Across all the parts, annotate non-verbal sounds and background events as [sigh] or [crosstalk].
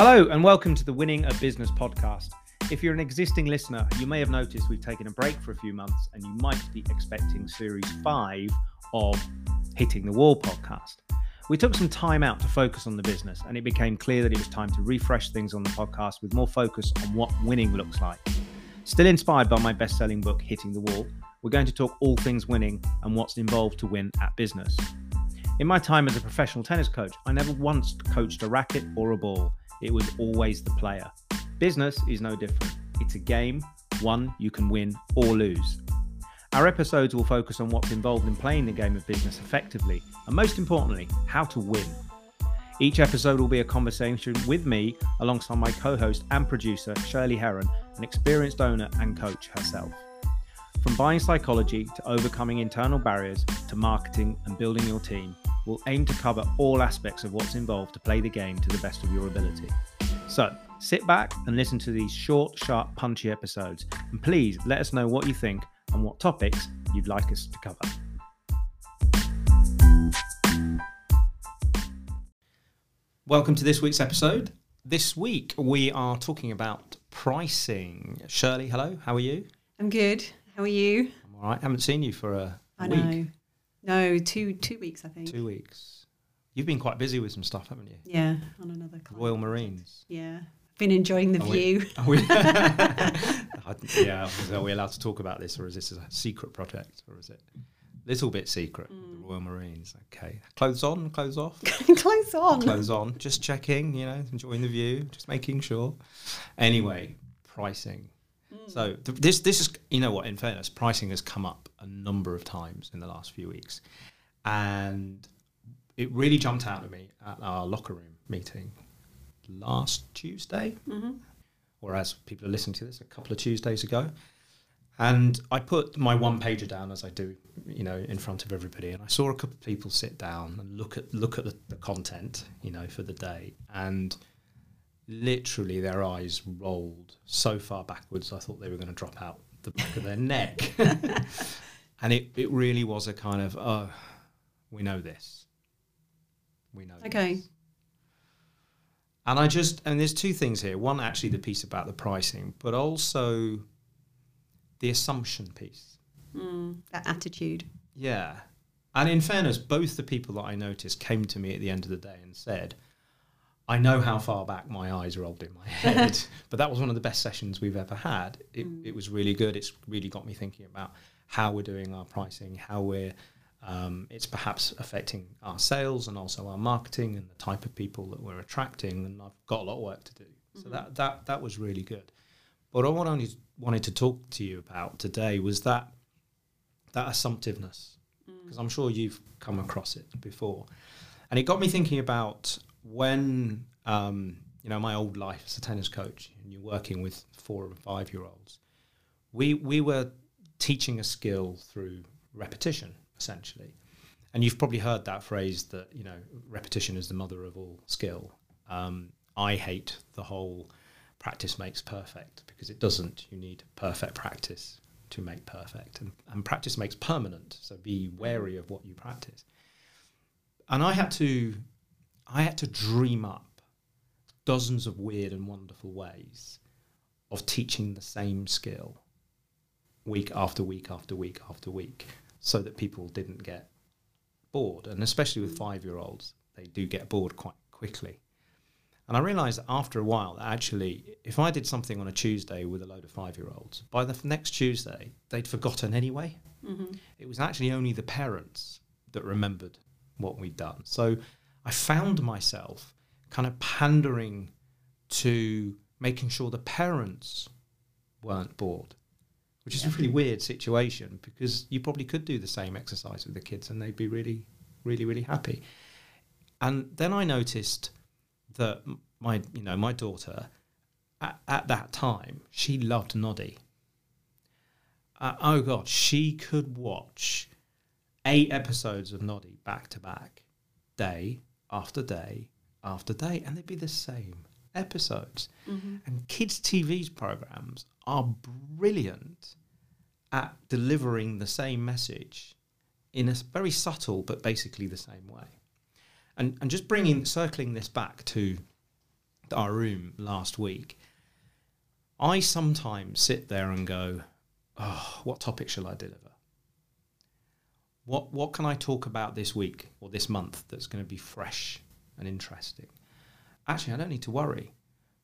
Hello, and welcome to the Winning at Business podcast. If you're an existing listener, you may have noticed we've taken a break for a few months, and you might be expecting series five of Hitting the Wall podcast. We took some time out to focus on the business, and it became clear that it was time to refresh things on the podcast with more focus on what winning looks like. Still inspired by my best selling book, Hitting the Wall, we're going to talk all things winning and what's involved to win at business. In my time as a professional tennis coach, I never once coached a racket or a ball. It was always the player. Business is no different. It's a game, one you can win or lose. Our episodes will focus on what's involved in playing the game of business effectively, and most importantly, how to win. Each episode will be a conversation with me alongside my co host and producer, Shirley Heron, an experienced owner and coach herself. From buying psychology to overcoming internal barriers to marketing and building your team, we'll aim to cover all aspects of what's involved to play the game to the best of your ability. So, sit back and listen to these short, sharp, punchy episodes, and please let us know what you think and what topics you'd like us to cover. Welcome to this week's episode. This week we are talking about pricing. Shirley, hello, how are you? I'm good. How are you? I'm all right. haven't seen you for a I week. know. No, two two weeks I think. Two weeks. You've been quite busy with some stuff, haven't you? Yeah, on another client. Royal Marines. Yeah. Been enjoying the Are we- view. Are we, [laughs] [laughs] yeah, are we allowed to talk about this, or is this a secret project, or is it a little bit secret? Mm. The Royal Marines. Okay, clothes on, clothes off, [laughs] clothes on. clothes on. Just checking, you know, enjoying the view, just making sure. Anyway, pricing. So th- this this is you know what? In fairness, pricing has come up a number of times in the last few weeks, and it really jumped out at me at our locker room meeting last Tuesday, hmm or as people are listening to this, a couple of Tuesdays ago. And I put my one pager down as I do, you know, in front of everybody, and I saw a couple of people sit down and look at look at the, the content, you know, for the day, and literally their eyes rolled so far backwards I thought they were going to drop out the back of their neck. [laughs] and it, it really was a kind of, oh, we know this. We know Okay. this. And I just, and there's two things here. One, actually, the piece about the pricing, but also the assumption piece. Mm, that attitude. Yeah. And in fairness, both the people that I noticed came to me at the end of the day and said, I know how far back my eyes rolled in my [laughs] head, but that was one of the best sessions we've ever had. It, mm. it was really good. It's really got me thinking about how we're doing our pricing, how we're, um, it's perhaps affecting our sales and also our marketing and the type of people that we're attracting. And I've got a lot of work to do. So mm-hmm. that, that, that was really good. But what I only wanted to talk to you about today was that, that assumptiveness mm. because I'm sure you've come across it before. And it got me thinking about when, um, you know, my old life as a tennis coach, and you're working with four and five year olds, we, we were teaching a skill through repetition, essentially. And you've probably heard that phrase that, you know, repetition is the mother of all skill. Um, I hate the whole practice makes perfect because it doesn't. You need perfect practice to make perfect and, and practice makes permanent so be wary of what you practice and i had to i had to dream up dozens of weird and wonderful ways of teaching the same skill week after week after week after week so that people didn't get bored and especially with 5 year olds they do get bored quite quickly and I realized after a while that actually, if I did something on a Tuesday with a load of five year olds, by the next Tuesday, they'd forgotten anyway. Mm-hmm. It was actually only the parents that remembered what we'd done. So I found myself kind of pandering to making sure the parents weren't bored, which is a really weird situation because you probably could do the same exercise with the kids and they'd be really, really, really happy. And then I noticed that my you know my daughter at, at that time she loved Noddy. Uh, oh god, she could watch eight episodes of Noddy back to back, day after day after day, and they'd be the same episodes. Mm-hmm. And kids' TV's programs are brilliant at delivering the same message in a very subtle but basically the same way. And, and just bringing, circling this back to our room last week, I sometimes sit there and go, "Oh, what topic shall I deliver? What what can I talk about this week or this month that's going to be fresh and interesting?" Actually, I don't need to worry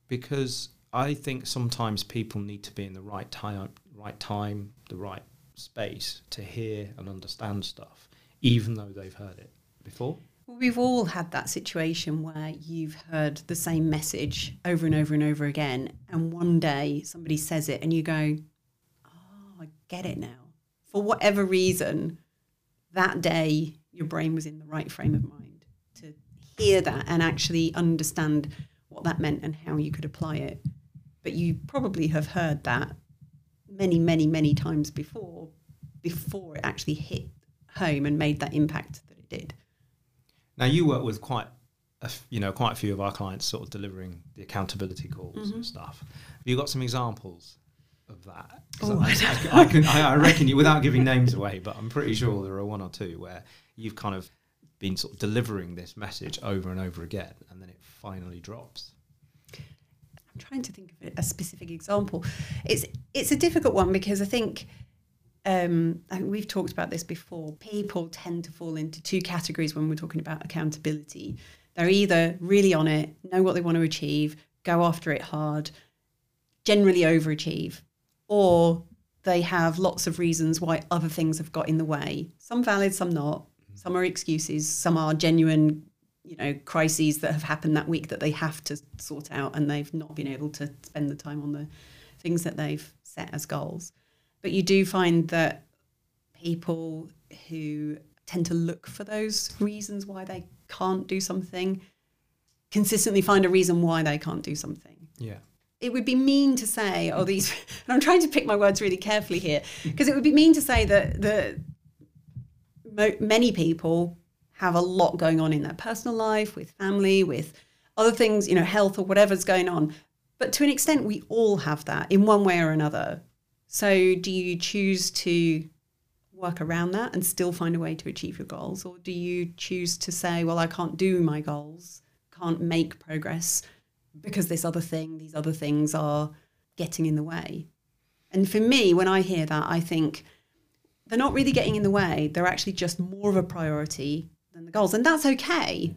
because I think sometimes people need to be in the right time, right time, the right space to hear and understand stuff, even though they've heard it before. We've all had that situation where you've heard the same message over and over and over again, and one day somebody says it, and you go, "Oh, I get it now." For whatever reason, that day your brain was in the right frame of mind to hear that and actually understand what that meant and how you could apply it. But you probably have heard that many, many, many times before, before it actually hit home and made that impact that it did. Now you work with quite, a f you know, quite a few of our clients, sort of delivering the accountability calls Mm-hmm. and stuff. Have you got some examples of that. Oh, I, I I, can, I, I reckon you, without giving names away, but I'm pretty sure there are one or two where you've kind of been sort of delivering this message over and over again, and then it finally drops. I'm trying to think of a specific example. It's it's a difficult one because I think um, I think we've talked about this before. People tend to fall into two categories when we're talking about accountability. They're either really on it, know what they want to achieve, go after it hard, generally overachieve, or they have lots of reasons why other things have got in the way. Some valid, some not. Mm-hmm. Some are excuses, some are genuine, you know, crises that have happened that week that they have to sort out and they've not been able to spend the time on the things that they've set as goals. But you do find that people who tend to look for those reasons why they can't do something consistently find a reason why they can't do something Yeah. It would be mean to say, oh, these, and [laughs] I'm trying to pick my words really carefully here, because it would be mean to say that the mo- many people have a lot going on in their personal life, with family, with other things, you know, health or whatever's going on. But to an extent, we all have that in one way or another. So, do you choose to work around that and still find a way to achieve your goals? Or do you choose to say, well, I can't do my goals, can't make progress because this other thing, these other things are getting in the way? And for me, when I hear that, I think they're not really getting in the way. They're actually just more of a priority than the goals. And that's okay.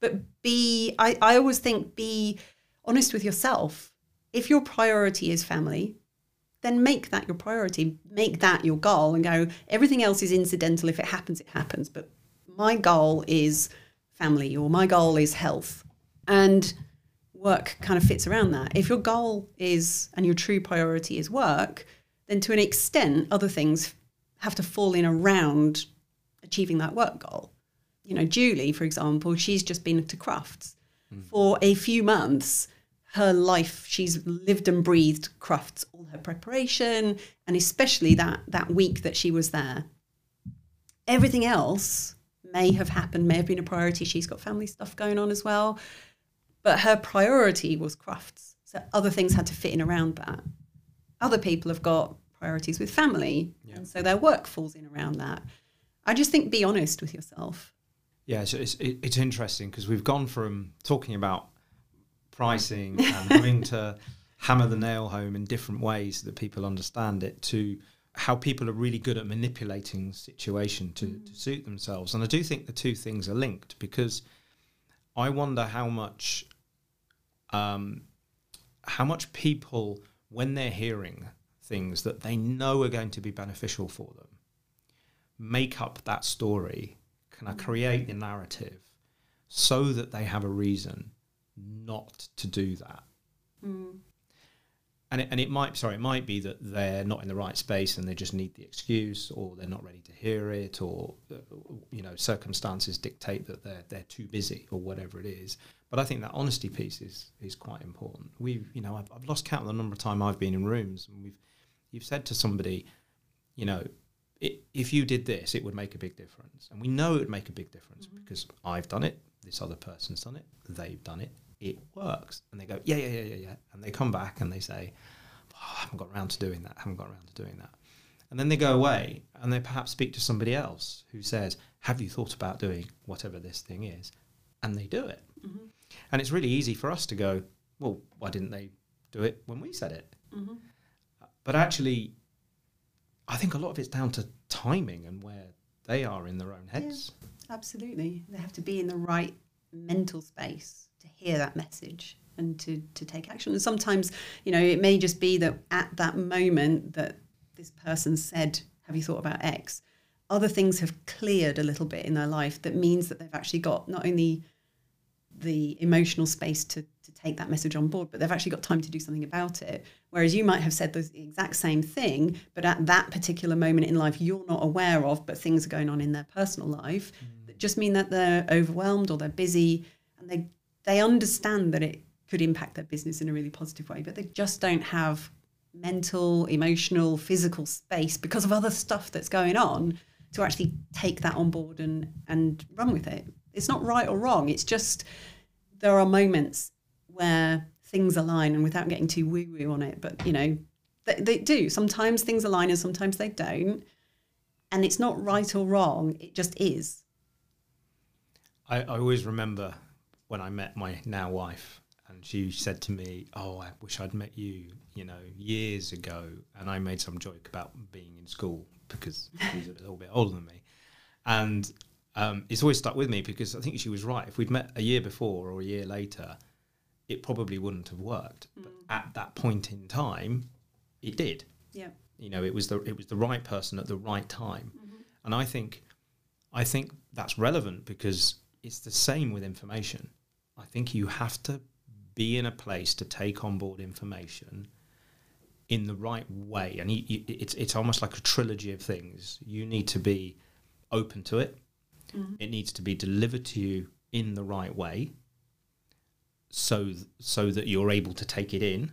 But be, I, I always think, be honest with yourself. If your priority is family, then make that your priority. Make that your goal and go, everything else is incidental. If it happens, it happens. But my goal is family or my goal is health. And work kind of fits around that. If your goal is and your true priority is work, then to an extent, other things have to fall in around achieving that work goal. You know, Julie, for example, she's just been to Crufts mm. for a few months. Her life, she's lived and breathed Crufts, all her preparation, and especially that that week that she was there. Everything else may have happened, may have been a priority. She's got family stuff going on as well, but her priority was Crufts. So other things had to fit in around that. Other people have got priorities with family, Yeah. and so their work falls in around that. I just think be honest with yourself. Yeah, so it's it, it's interesting because we've gone from talking about pricing [laughs] and having to hammer the nail home in different ways that people understand it to how people are really good at manipulating situation to, to mm. suit themselves. And I do think the two things are linked because I wonder how much um, how much people when they're hearing things that they know are going to be beneficial for them make up that story can I create the narrative so that they have a reason not to do that and it, and it might sorry it might be that they're not in the right space and they just need the excuse or they're not ready to hear it or uh, you know circumstances dictate that they're they're too busy or whatever it is. But I think that honesty piece is is quite important. We've you know I've, I've lost count of the number of time I've been in rooms and we've you've said to somebody you know it, if you did this it would make a big difference. And we know it would make a big difference because I've done it this other person's done it they've done it it works and they go yeah yeah yeah yeah yeah and they come back and they say oh, I haven't got around to doing that haven't got around to doing that and then they go away and they perhaps speak to somebody else who says have you thought about doing whatever this thing is and they do it And it's really easy for us to go, well, why didn't they do it when we said it? Mm-hmm. But actually, I think a lot of it's down to timing and where they are in their own heads. Absolutely. They have to be in the right mental space to hear that message and to, to take action. And sometimes, you know, it may just be that at that moment that this person said, Have you thought about X? Other things have cleared a little bit in their life that means that they've actually got not only the emotional space to, to take that message on board, but they've actually got time to do something about it. Whereas you might have said the exact same thing, but at that particular moment in life, you're not aware of, but things are going on in their personal life Mm. that just mean that they're overwhelmed or they're busy and they, they understand that it could impact their business in a really positive way, but they just don't have mental, emotional, physical space because of other stuff that's going on to actually take that on board and, and run with it. It's not right or wrong. It's just there are moments where things align and without getting too woo woo on it, but you know, they, they do. Sometimes things align and sometimes they don't. And it's not right or wrong, it just is. I, I always remember when I met my now wife, and she said to me, "Oh, I wish I'd met you, you know, years ago." And I made some joke about being in school because she's a little bit older than me, and um, it's always stuck with me because I think she was right. If we'd met a year before or a year later, it probably wouldn't have worked. But at that point in time, it did. Yeah. You know, it was the it was the right person at the right time, and I think I think that's relevant because it's the same with information. I think you have to be in a place to take on board information in the right way, and you, you, it's it's almost like a trilogy of things. You need to be open to it. Mm-hmm. It needs to be delivered to you in the right way, so so that you're able to take it in,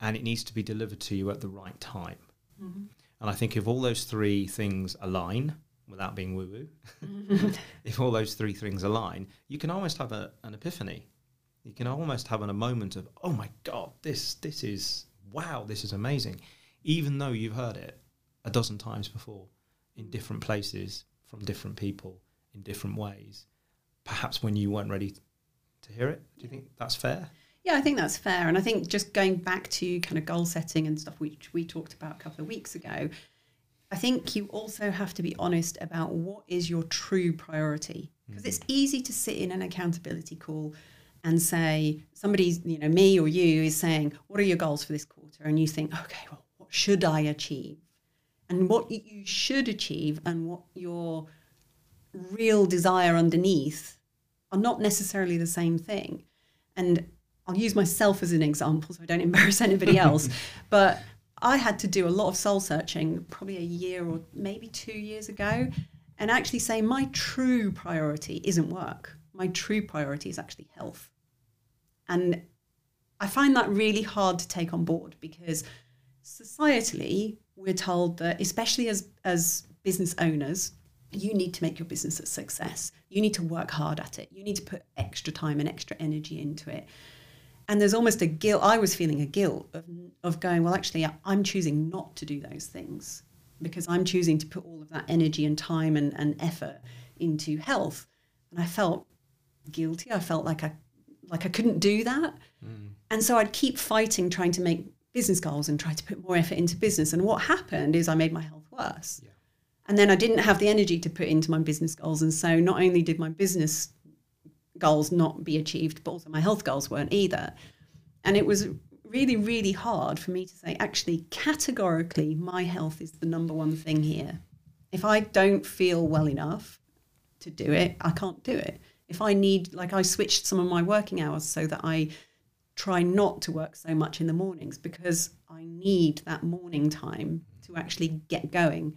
and it needs to be delivered to you at the right time. Mm-hmm. And I think if all those three things align, without being woo woo, mm-hmm. [laughs] if all those three things align, you can almost have a, an epiphany. You can almost have an, a moment of, oh my God, this, this is, wow, this is amazing. Even though you've heard it a dozen times before in mm. different places, from different people, in different ways, perhaps when you weren't ready to hear it. Do you think that's fair? Yeah, I think that's fair. And I think just going back to kind of goal setting and stuff, which we talked about a couple of weeks ago, I think you also have to be honest about what is your true priority. Mm. Because it's easy to sit in an accountability call and say, somebody's, you know, me or you is saying, what are your goals for this quarter? And you think, okay, well, what should I achieve? And what you should achieve and what your real desire underneath are not necessarily the same thing. And I'll use myself as an example so I don't [laughs] embarrass anybody else. [laughs] but I had to do a lot of soul searching probably a year or maybe two years ago and actually say my true priority isn't work. My true priority is actually health. And I find that really hard to take on board because societally we're told that especially as as business owners you need to make your business a success you need to work hard at it you need to put extra time and extra energy into it and there's almost a guilt i was feeling a guilt of, of going well actually i'm choosing not to do those things because i'm choosing to put all of that energy and time and, and effort into health. And i felt guilty. I felt like i like i couldn't do that. Mm. And so i'd keep fighting trying to make business goals and try to put more effort into business. And what happened is i made my health worse. Yeah. and then i didn't have the energy to put into my business goals. And so not only did my business goals not be achieved but also my health goals weren't either and it was really really hard for me to say actually categorically my health is the number one thing here if i don't feel well enough to do it i can't do it if i need like i switched some of my working hours so that i try not to work so much in the mornings because I need that morning time to actually get going.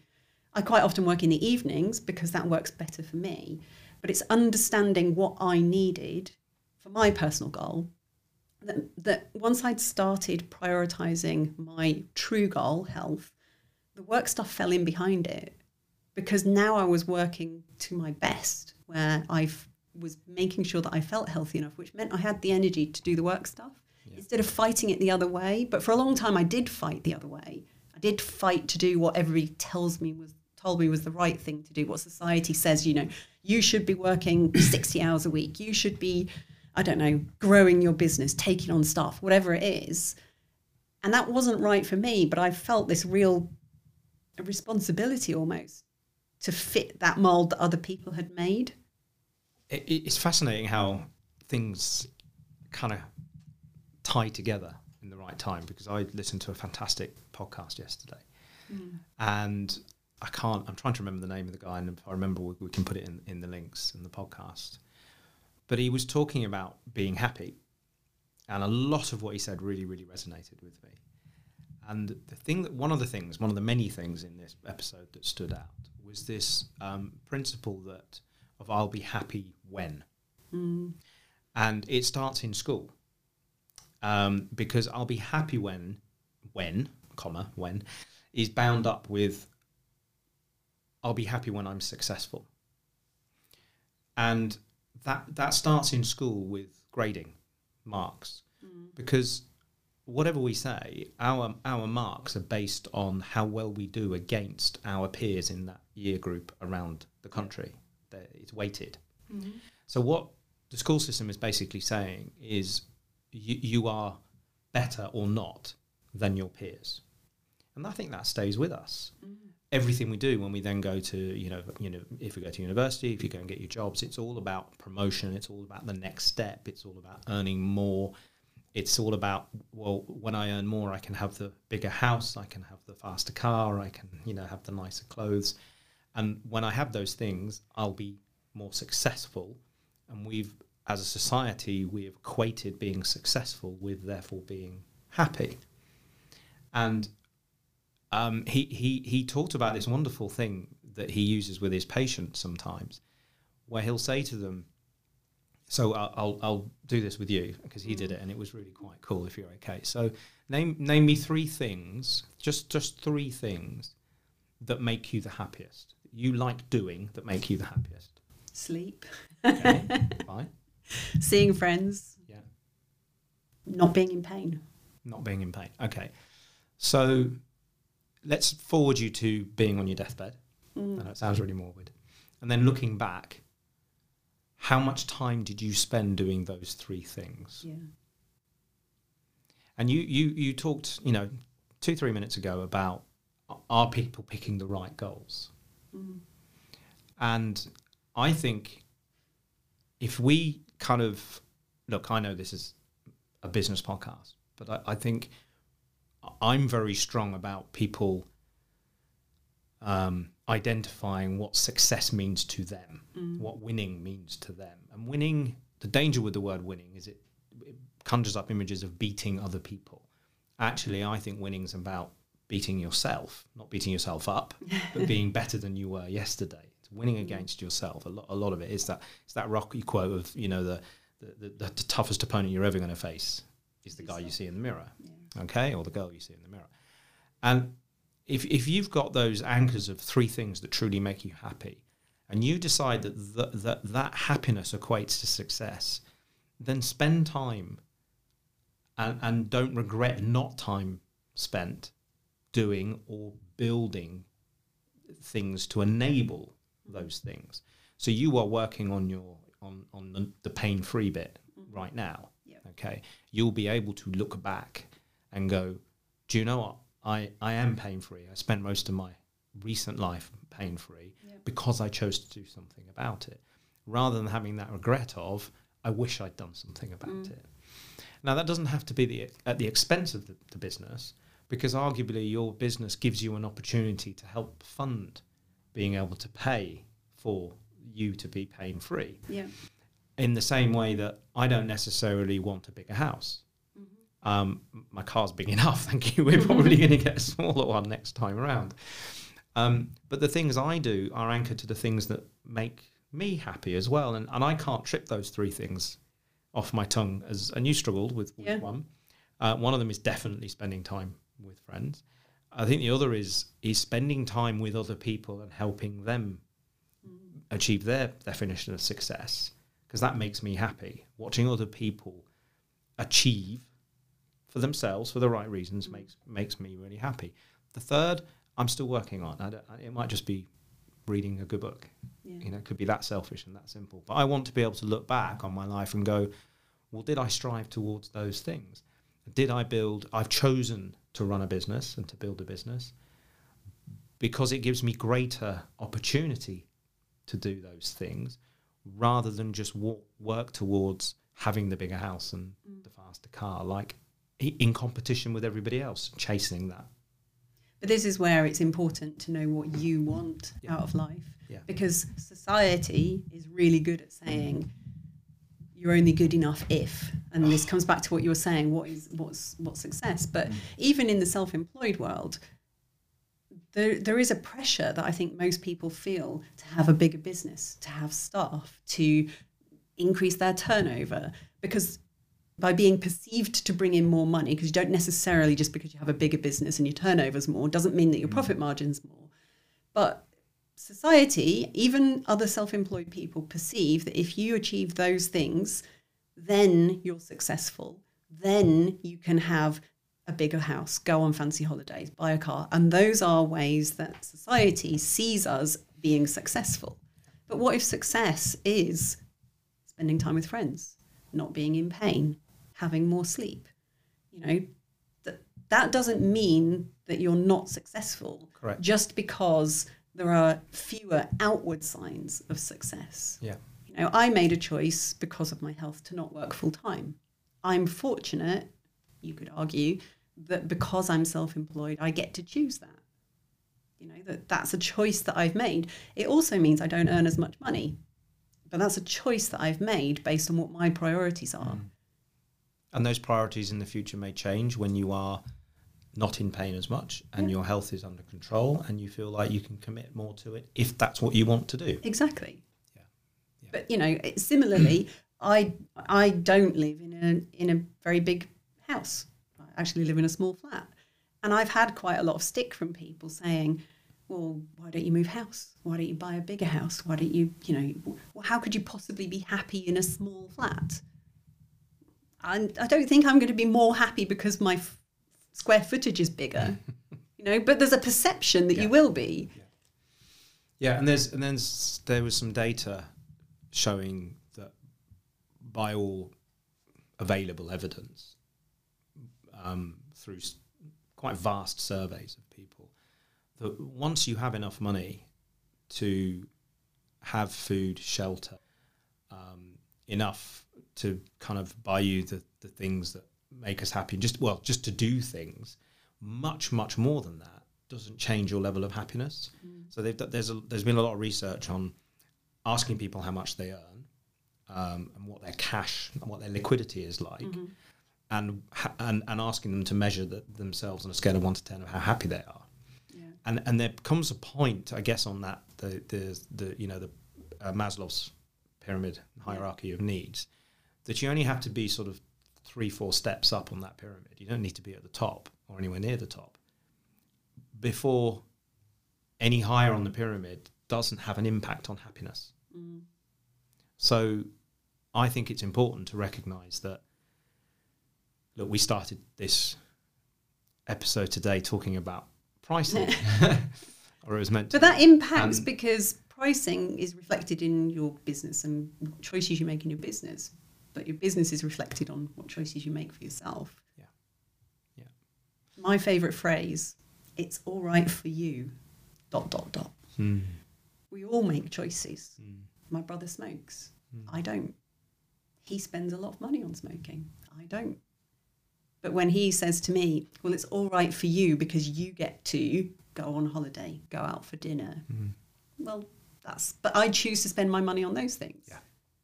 I quite often work in the evenings because that works better for me. But it's understanding what I needed for my personal goal. That, that once I'd started prioritizing my true goal, health, the work stuff fell in behind it because now I was working to my best, where I was making sure that I felt healthy enough, which meant I had the energy to do the work stuff instead of fighting it the other way. But for a long time, I did fight the other way. I did fight to do what everybody tells me was told me was the right thing to do. What society says, you know, you should be working sixty hours a week. You should be I don't know, growing your business, taking on stuff, whatever it is. And that wasn't right for me, but I felt this real responsibility almost to fit that mold that other people had made. It's fascinating how things kind of tie together in the right time because I listened to a fantastic podcast yesterday mm. and I can't, I'm trying to remember the name of the guy and if I remember, we, we can put it in, in the links in the podcast. But he was talking about being happy and a lot of what he said really, really resonated with me. And the thing that one of the things, one of the many things in this episode that stood out was this um, principle that of I'll be happy when, mm. and it starts in school um, because I'll be happy when, when, comma when, is bound up with I'll be happy when I'm successful, and that that starts in school with grading marks mm. because whatever we say, our our marks are based on how well we do against our peers in that year group around the country. It's weighted. Mm-hmm. So what the school system is basically saying is you, you are better or not than your peers, and I think that stays with us. Mm-hmm. Everything we do when we then go to you know you know if we go to university, if you go and get your jobs, it's all about promotion. It's all about the next step. It's all about earning more it's all about well when i earn more i can have the bigger house i can have the faster car i can you know have the nicer clothes and when i have those things i'll be more successful and we've as a society we have equated being successful with therefore being happy and um, he, he, he talked about this wonderful thing that he uses with his patients sometimes where he'll say to them so I'll, I'll, I'll do this with you because he did it and it was really quite cool. If you're okay, so name name me three things, just just three things that make you the happiest. You like doing that make you the happiest. Sleep. Okay, [laughs] fine. Seeing friends. Yeah. Not being in pain. Not being in pain. Okay, so let's forward you to being on your deathbed. Mm. I know it sounds really morbid, and then looking back how much time did you spend doing those three things? Yeah. And you you you talked, you know, two three minutes ago about are people picking the right goals? Mm. And I think if we kind of look, I know this is a business podcast, but I, I think I'm very strong about people um, identifying what success means to them, mm. what winning means to them. And winning, the danger with the word winning is it, it conjures up images of beating other people. Actually, I think winning's about beating yourself, not beating yourself up, [laughs] but being better than you were yesterday. It's winning mm. against yourself. A lot, a lot of it is that it's that rocky quote of you know the the, the, the toughest opponent you're ever going to face is the guy you see in the mirror, yeah. Okay, or the girl you see in the mirror. And if, if you've got those anchors of three things that truly make you happy, and you decide that th- that, that happiness equates to success, then spend time and, and don't regret not time spent doing or building things to enable those things. So you are working on your on on the, the pain free bit mm-hmm. right now. Yep. Okay, you'll be able to look back and go, do you know what? I, I am pain free. I spent most of my recent life pain free because I chose to do something about it, rather than having that regret of I wish I'd done something about mm. it. Now that doesn't have to be the, at the expense of the, the business, because arguably your business gives you an opportunity to help fund being able to pay for you to be pain free. Yeah. In the same way that I don't necessarily want a bigger house. Um, my car's big [laughs] enough, thank you. We're probably going to get a smaller one next time around. Um, but the things I do are anchored to the things that make me happy as well. And, and I can't trip those three things off my tongue as and you struggled with, with yeah. one. Uh, one of them is definitely spending time with friends. I think the other is is spending time with other people and helping them mm. achieve their definition of success because that makes me happy. Watching other people achieve for themselves for the right reasons mm. makes makes me really happy. The third, I'm still working on. it might just be reading a good book. Yeah. You know, it could be that selfish and that simple. But I want to be able to look back on my life and go, well, did I strive towards those things? Did I build? I've chosen to run a business and to build a business because it gives me greater opportunity to do those things rather than just walk, work towards having the bigger house and Mm. the faster car, like i- in competition with everybody else, chasing that. But this is where it's important to know what you want Yeah. out of life. Yeah. Because society is really good at saying you're only good enough if. And this comes back to what you were saying, what is what's what's success. But Mm. even in the self-employed world, there there is a pressure that I think most people feel to have a bigger business, to have staff, to increase their turnover. Because by being perceived to bring in more money, because you don't necessarily just because you have a bigger business and your turnover's more, doesn't mean that your mm. profit margin's more. But society, even other self employed people, perceive that if you achieve those things, then you're successful. Then you can have a bigger house, go on fancy holidays, buy a car. And those are ways that society sees us being successful. But what if success is spending time with friends, not being in pain, having more sleep? You know, that, that doesn't mean that you're not successful Correct. just because there are fewer outward signs of success. Yeah. You know, I made a choice because of my health to not work full time. I'm fortunate, you could argue, that because I'm self employed, I get to choose that. You know, that that's a choice that I've made. It also means I don't earn as much money, but that's a choice that I've made based on what my priorities are. Mm. And those priorities in the future may change when you are not in pain as much and your health is under control and you feel like you can commit more to it if that's what you want to do. Exactly. Yeah. Yeah. But you know, similarly, [clears throat] I I don't live in a in a very big house. I actually live in a small flat, and I've had quite a lot of stick from people saying, "Well, why don't you move house? Why don't you buy a bigger house? Why don't you, you know, how could you possibly be happy in a small flat?" And I don't think I'm going to be more happy because my f- square footage is bigger. [laughs] You know, but there's a perception that Yeah. you will be. Yeah, and there's and then there was some data showing that by all available evidence um, through quite vast surveys of people that once you have enough money to have food, shelter, um, enough to kind of buy you the, the things that make us happy, and just well, just to do things, much much more than that doesn't change your level of happiness. So they've, there's a, there's been a lot of research on asking people how much they earn um, and what their cash and what their liquidity is like, and, ha- and and asking them to measure the, themselves on a scale of one to ten of how happy they are. Yeah. And and there comes a point, I guess, on that the the, the you know the uh, Maslow's pyramid hierarchy of needs, that you only have to be sort of three four steps up on that pyramid. You don't need to be at the top or anywhere near the top before any higher on the pyramid doesn't have an impact on happiness. Mm. So I think it's important to recognize that look, we started this episode today talking about pricing. [laughs] [laughs] or it was meant to But that impacts And- because pricing is reflected in your business and choices you make in your business. But your business is reflected on what choices you make for yourself. Yeah. Yeah. My favourite phrase, it's all right for you, dot, dot, dot. Hmm. We all make choices. Hmm. My brother smokes. I don't. He spends a lot of money on smoking. I don't. But when he says to me, well, it's all right for you because you get to go on holiday, go out for dinner. Hmm. Well, that's, but I choose to spend my money on those things. Yeah.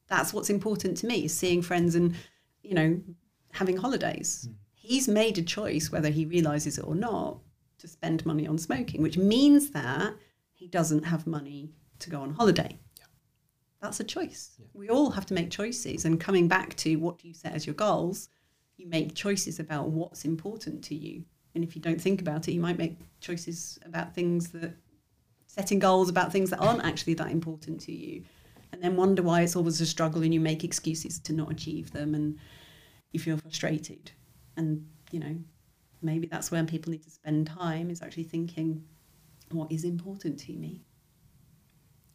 That's what's important to me, seeing friends and, you know, having holidays. Hmm. He's made a choice, whether he realizes it or not, to spend money on smoking, which means that he doesn't have money to go on holiday. That's a choice. Yeah. We all have to make choices. And coming back to what do you set as your goals, you make choices about what's important to you. And if you don't think about it, you might make choices about things that setting goals about things that aren't actually that important to you. And then wonder why it's always a struggle and you make excuses to not achieve them and you feel frustrated. And, you know, maybe that's where people need to spend time is actually thinking, what is important to me?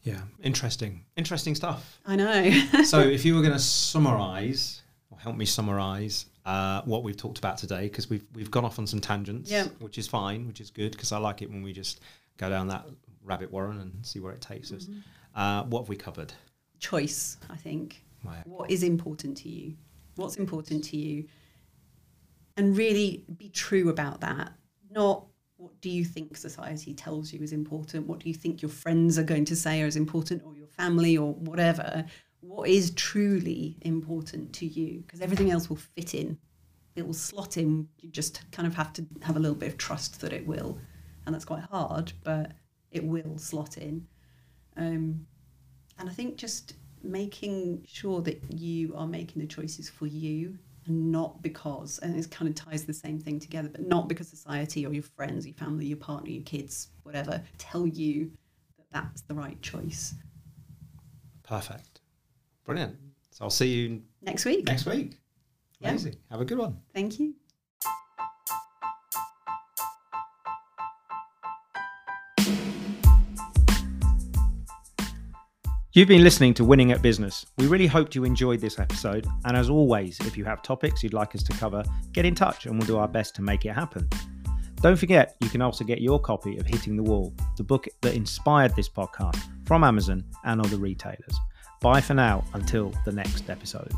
Yeah. Interesting. Interesting stuff. I know. [laughs] so if you were going to summarize or help me summarize uh, what we've talked about today because we've we've gone off on some tangents, Yeah. which is fine, which is good because I like it when we just go down that rabbit warren and see where it takes us. Uh, what have we covered? Choice, I think. What is important to you? What's important to you? And really be true about that. Not what do you think society tells you is important? What do you think your friends are going to say is important or your family or whatever? What is truly important to you? Because everything else will fit in. It will slot in. You just kind of have to have a little bit of trust that it will. And that's quite hard, but it will slot in. Um, and I think just making sure that you are making the choices for you and not because, and it kind of ties the same thing together, but not because society or your friends, your family, your partner, your kids, whatever, tell you that that's the right choice. Perfect. Brilliant. So I'll see you Next week. next week. Yeah. Amazing. Have a good one. Thank you. You've been listening to Winning at Business. We really hoped you enjoyed this episode. And as always, if you have topics you'd like us to cover, get in touch and we'll do our best to make it happen. Don't forget, you can also get your copy of Hitting the Wall, the book that inspired this podcast, from Amazon and other retailers. Bye for now until the next episode.